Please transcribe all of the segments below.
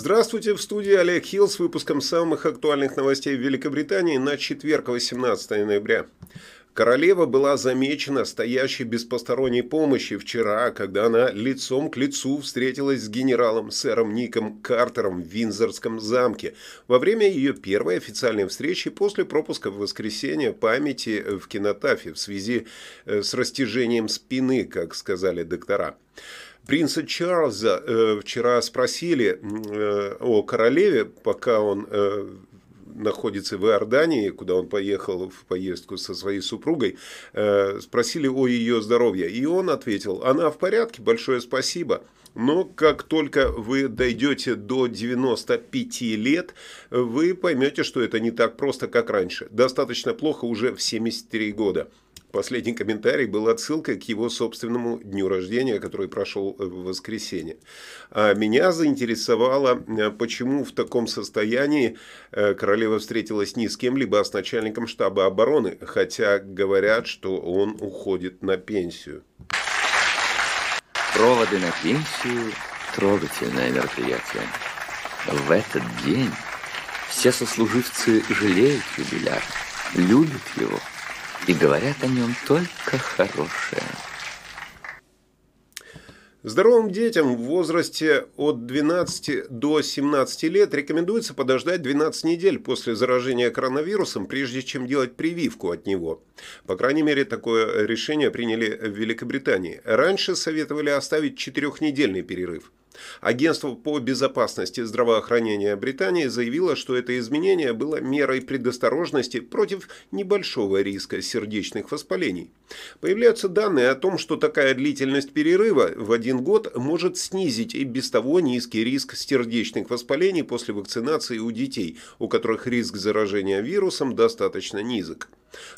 Здравствуйте, в студии Олег Хилл с выпуском самых актуальных новостей в Великобритании на четверг, 18 ноября. Королева была замечена стоящей без посторонней помощи вчера, когда она лицом к лицу встретилась с генералом сэром Ником Картером в Винзорском замке во время ее первой официальной встречи после пропуска в воскресенье памяти в кинотафе в связи э, с растяжением спины, как сказали доктора. Принца Чарльза э, вчера спросили э, о королеве, пока он э, находится в Иордании, куда он поехал в поездку со своей супругой, э, спросили о ее здоровье. И он ответил, она в порядке, большое спасибо. Но как только вы дойдете до 95 лет, вы поймете, что это не так просто, как раньше. Достаточно плохо уже в 73 года. Последний комментарий был отсылкой к его собственному дню рождения, который прошел в воскресенье. А меня заинтересовало, э, почему в таком состоянии э, королева встретилась не с кем-либо, а с начальником штаба обороны, хотя говорят, что он уходит на пенсию. Проводы на пенсию – трогательное мероприятие. В этот день все сослуживцы жалеют юбиляра, любят его – и говорят о нем только хорошее. Здоровым детям в возрасте от 12 до 17 лет рекомендуется подождать 12 недель после заражения коронавирусом, прежде чем делать прививку от него. По крайней мере, такое решение приняли в Великобритании. Раньше советовали оставить четырехнедельный перерыв. Агентство по безопасности здравоохранения Британии заявило, что это изменение было мерой предосторожности против небольшого риска сердечных воспалений. Появляются данные о том, что такая длительность перерыва в один год может снизить и без того низкий риск сердечных воспалений после вакцинации у детей, у которых риск заражения вирусом достаточно низок.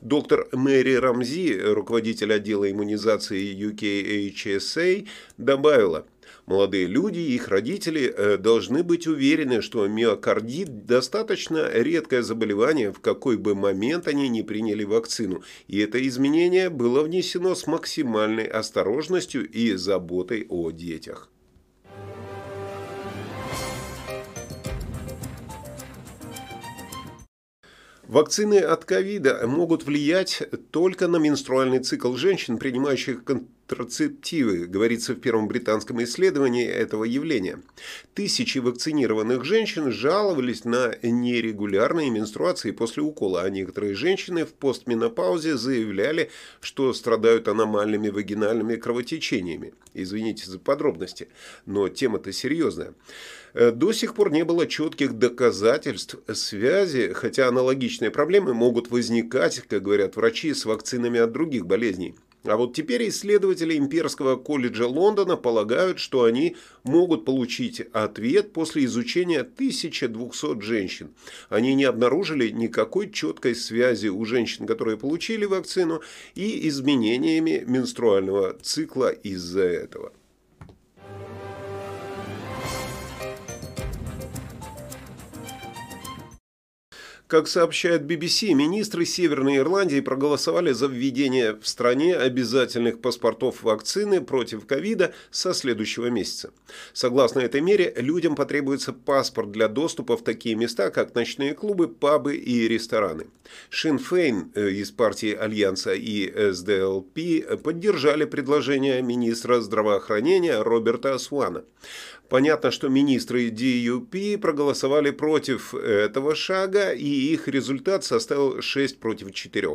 Доктор Мэри Рамзи, руководитель отдела иммунизации UKHSA, добавила – Молодые люди и их родители э, должны быть уверены, что миокардит – достаточно редкое заболевание, в какой бы момент они не приняли вакцину, и это изменение было внесено с максимальной осторожностью и заботой о детях. Вакцины от ковида могут влиять только на менструальный цикл женщин, принимающих контрацептивы, говорится в первом британском исследовании этого явления. Тысячи вакцинированных женщин жаловались на нерегулярные менструации после укола, а некоторые женщины в постменопаузе заявляли, что страдают аномальными вагинальными кровотечениями. Извините за подробности, но тема-то серьезная. Э, до сих пор не было четких доказательств связи, хотя аналогичные проблемы могут возникать, как говорят врачи, с вакцинами от других болезней. А вот теперь исследователи Имперского колледжа Лондона полагают, что они могут получить ответ после изучения 1200 женщин. Они не обнаружили никакой четкой связи у женщин, которые получили вакцину, и изменениями менструального цикла из-за этого. Как сообщает BBC, министры Северной Ирландии проголосовали за введение в стране обязательных паспортов вакцины против ковида со следующего месяца. Согласно этой мере, людям потребуется паспорт для доступа в такие места, как ночные клубы, пабы и рестораны. Шинн Фейн э, из партии Альянса и СДЛП поддержали предложение министра здравоохранения Роберта Суонна. Понятно, что министры DUP проголосовали против этого шага, и их результат составил 6 против 4.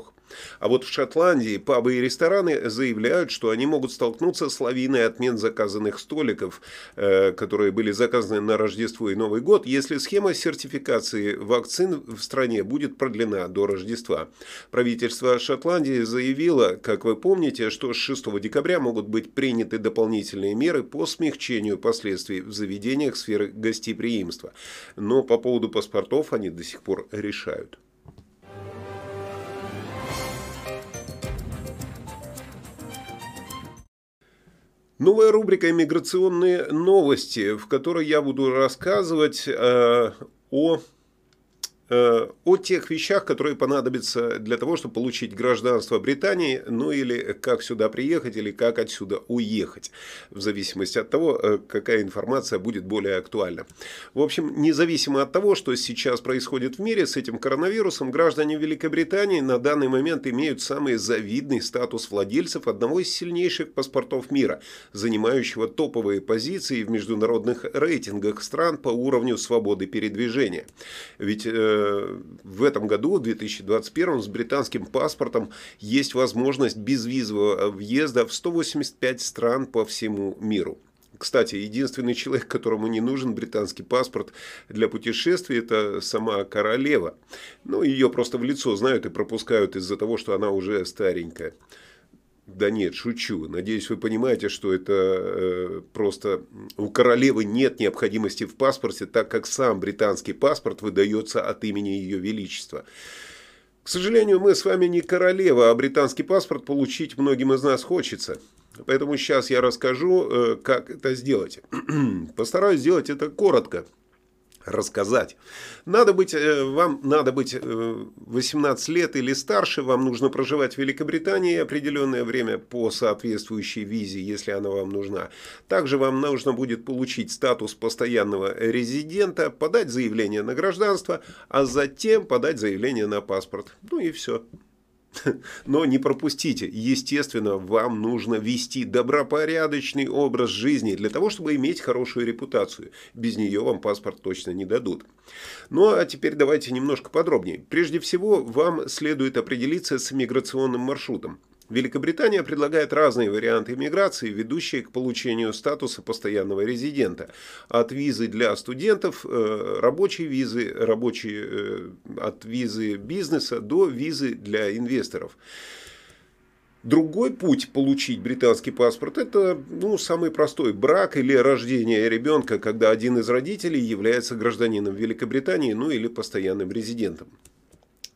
А вот в Шотландии пабы и рестораны заявляют, что они могут столкнуться с лавиной отмен заказанных столиков, э, которые были заказаны на Рождество и Новый год, если схема сертификации вакцин в стране будет продлена до Рождества. Правительство Шотландии заявило, как вы помните, что с 6 декабря могут быть приняты дополнительные меры по смягчению последствий в заведениях сферы гостеприимства. Но по поводу паспортов они до сих пор решают. Новая рубрика «Иммиграционные новости», в которой я буду рассказывать э, о о тех вещах, которые понадобятся для того, чтобы получить гражданство Британии, ну или как сюда приехать, или как отсюда уехать, в зависимости от того, э, какая информация будет более актуальна. В общем, независимо от того, что сейчас происходит в мире с этим коронавирусом, граждане Великобритании на данный момент имеют самый завидный статус владельцев одного из сильнейших паспортов мира, занимающего топовые позиции в международных рейтингах стран по уровню свободы передвижения. Ведь э, в этом году, в 2021, с британским паспортом есть возможность безвизового въезда в 185 стран по всему миру. Кстати, единственный человек, которому не нужен британский паспорт для путешествий, это сама королева. Ну, ее просто в лицо знают и пропускают из-за того, что она уже старенькая. Да нет, шучу. Надеюсь, вы понимаете, что это э, просто у королевы нет необходимости в паспорте, так как сам британский паспорт выдается от имени Ее Величества. К сожалению, мы с вами не королева, а британский паспорт получить многим из нас хочется. Поэтому сейчас я расскажу, э, как это сделать. Постараюсь сделать это коротко рассказать. Надо быть, э, вам надо быть 18 э, лет или старше, вам нужно проживать в Великобритании определенное время по соответствующей визе, если она вам нужна. Также вам нужно будет получить статус постоянного резидента, подать заявление на гражданство, а затем подать заявление на паспорт. Ну и все. Но не пропустите, естественно, вам нужно вести добропорядочный образ жизни для того, чтобы иметь хорошую репутацию. Без нее вам паспорт точно не дадут. Ну а теперь давайте немножко подробнее. Прежде всего, вам следует определиться с миграционным маршрутом. Великобритания предлагает разные варианты иммиграции, ведущие к получению статуса постоянного резидента. От визы для студентов, э, рабочей визы, рабочей, э, от визы бизнеса до визы для инвесторов. Другой путь получить британский паспорт – это ну, самый простой – брак или рождение ребенка, когда один из родителей является гражданином Великобритании, ну или постоянным резидентом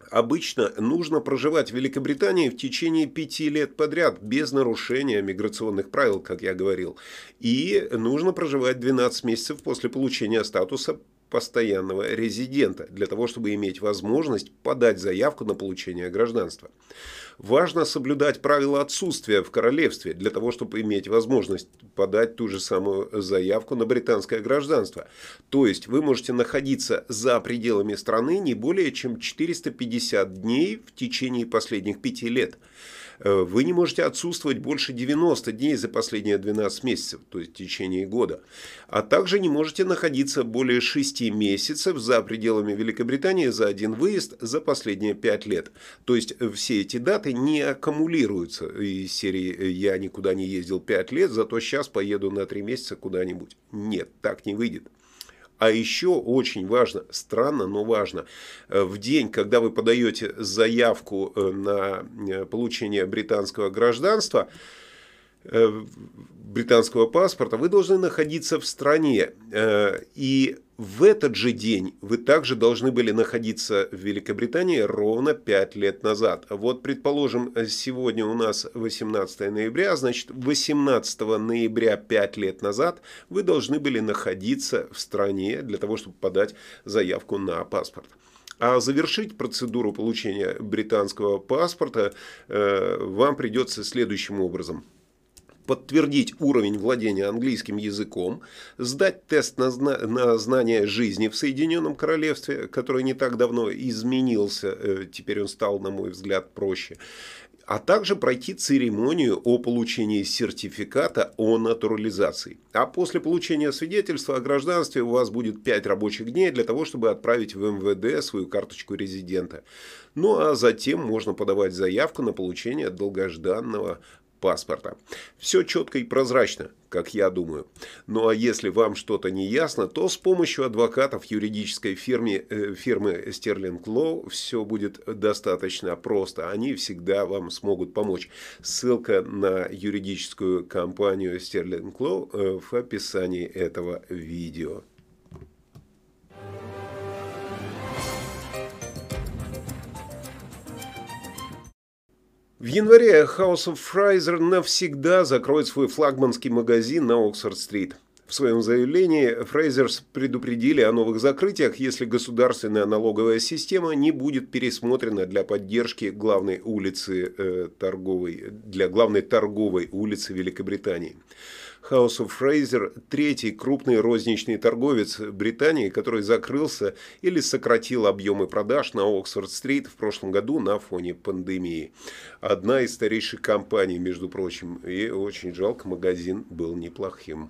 обычно нужно проживать в Великобритании в течение пяти лет подряд, без нарушения миграционных правил, как я говорил. И нужно проживать 12 месяцев после получения статуса постоянного резидента, для того, чтобы иметь возможность подать заявку на получение гражданства. Важно соблюдать правила отсутствия в королевстве, для того, чтобы иметь возможность подать ту же самую заявку на британское гражданство. То есть вы можете находиться за пределами страны не более чем 450 дней в течение последних пяти лет. Э, вы не можете отсутствовать больше 90 дней за последние 12 месяцев, то есть в течение года. А также не можете находиться более 6 месяцев за пределами Великобритании за один выезд за последние 5 лет. То есть все эти даты не аккумулируются из серии «я никуда не ездил 5 лет, зато сейчас поеду на 3 месяца куда-нибудь». Нет, так не выйдет. А еще очень важно, странно, но важно, э, в день, когда вы подаете заявку э, на э, получение британского гражданства, британского паспорта, вы должны находиться в стране. И в этот же день вы также должны были находиться в Великобритании ровно 5 лет назад. Вот, предположим, сегодня у нас 18 ноября, значит, 18 ноября 5 лет назад вы должны были находиться в стране для того, чтобы подать заявку на паспорт. А завершить процедуру получения британского паспорта э, вам придется следующим образом – подтвердить уровень владения английским языком, сдать тест на, зна на знание жизни в Соединенном Королевстве, который не так давно изменился, э, теперь он стал, на мой взгляд, проще, а также пройти церемонию о получении сертификата о натурализации. А после получения свидетельства о гражданстве у вас будет 5 рабочих дней для того, чтобы отправить в МВД свою карточку резидента. Ну а затем можно подавать заявку на получение долгожданного паспорта. Все четко и прозрачно, как я думаю. Ну а если вам что-то не ясно, то с помощью адвокатов юридической фирмы, э, фирмы Sterling Law все будет достаточно просто. Они всегда вам смогут помочь. Ссылка на юридическую компанию Sterling Law э, в описании этого видео. В январе House of Fraser навсегда закроет свой флагманский магазин на Оксфорд-стрит. В своем заявлении Фрейзерс предупредили о новых закрытиях, если государственная налоговая система не будет пересмотрена для поддержки главной улицы э, торговой, для главной торговой улицы Великобритании. Of Fraser – третий крупный розничный торговец Британии, который закрылся или сократил объемы продаж на Оксфорд-стрит в прошлом году на фоне пандемии. Одна из старейших компаний, между прочим, и очень жалко, магазин был неплохим.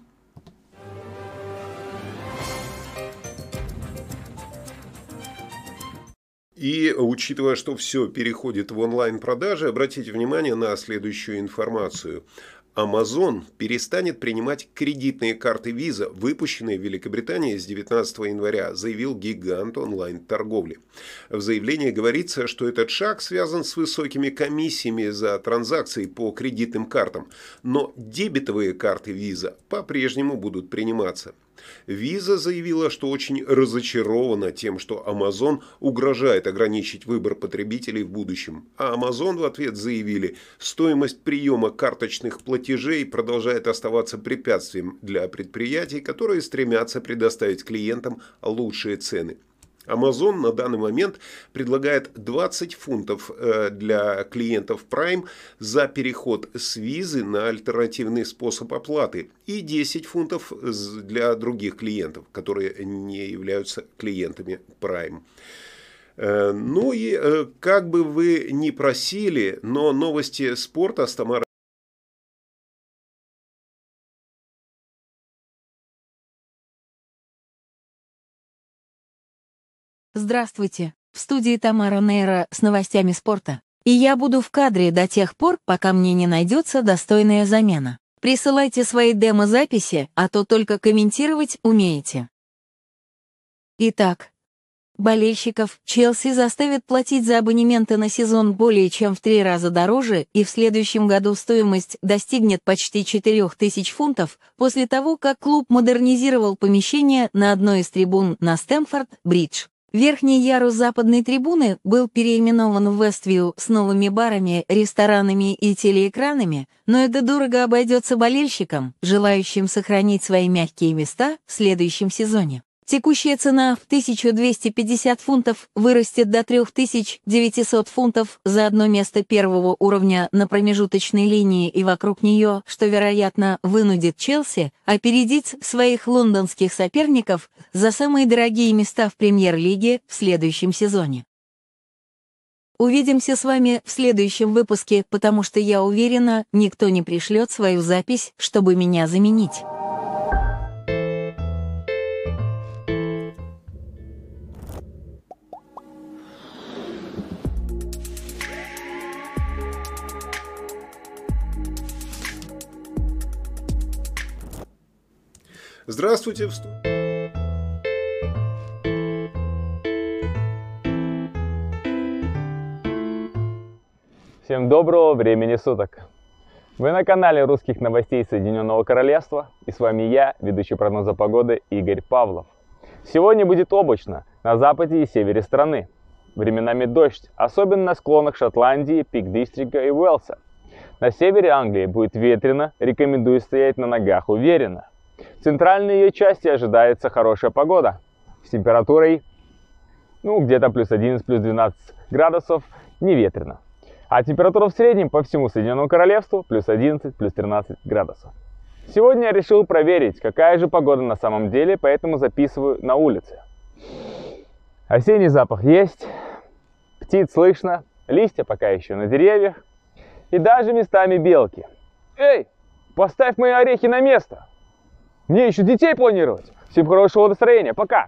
И учитывая, что все переходит в онлайн-продажи, обратите внимание на следующую информацию. Amazon перестанет принимать кредитные карты Visa, выпущенные в Великобритании с 19 января, заявил гигант онлайн-торговли. В заявлении говорится, что этот шаг связан с высокими комиссиями за транзакции по кредитным картам, но дебетовые карты Visa по-прежнему будут приниматься. Виза заявила, что очень разочарована тем, что Amazon угрожает ограничить выбор потребителей в будущем. А Amazon в ответ заявили, стоимость приема карточных платежей продолжает оставаться препятствием для предприятий, которые стремятся предоставить клиентам лучшие цены. Amazon на данный момент предлагает 20 фунтов э, для клиентов Prime за переход с визы на альтернативный способ оплаты и 10 фунтов для других клиентов, которые не являются клиентами Prime. Э, ну и э, как бы вы ни просили, но новости спорта с Тамарой Здравствуйте, в студии Тамара Нейра с новостями спорта. И я буду в кадре до тех пор, пока мне не найдется достойная замена. Присылайте свои демо-записи, а то только комментировать умеете. Итак, болельщиков Челси заставят платить за абонементы на сезон более чем в три раза дороже, и в следующем году стоимость достигнет почти 4000 фунтов после того, как клуб модернизировал помещение на одной из трибун на Стэмфорд-Бридж. Верхний ярус западной трибуны был переименован в Вествью с новыми барами, ресторанами и телеэкранами, но это дорого обойдется болельщикам, желающим сохранить свои мягкие места в следующем сезоне. Текущая цена в 1250 фунтов вырастет до 3900 фунтов за одно место первого уровня на промежуточной линии и вокруг нее, что, вероятно, вынудит Челси опередить своих лондонских соперников за самые дорогие места в премьер-лиге в следующем сезоне. Увидимся с вами в следующем выпуске, потому что я уверена, никто не пришлет свою запись, чтобы меня заменить. Здравствуйте. Всем доброго времени суток. Вы на канале русских новостей Соединенного Королевства и с вами я, ведущий прогноза погоды Игорь Павлов. Сегодня будет облачно на западе и севере страны. Временами дождь, особенно на склонах Шотландии, Пик-Дистрига и Уэлса. На севере Англии будет ветрено, рекомендую стоять на ногах уверенно. В центральной ее части ожидается хорошая погода с температурой ну, где-то плюс 11, плюс 12 градусов, не ветрено. А температура в среднем по всему Соединенному Королевству плюс 11, плюс 13 градусов. Сегодня я решил проверить, какая же погода на самом деле, поэтому записываю на улице. Осенний запах есть, птиц слышно, листья пока еще на деревьях и даже местами белки. Эй, поставь мои орехи на место! Мне еще детей планировать. Всем хорошего настроения. Пока.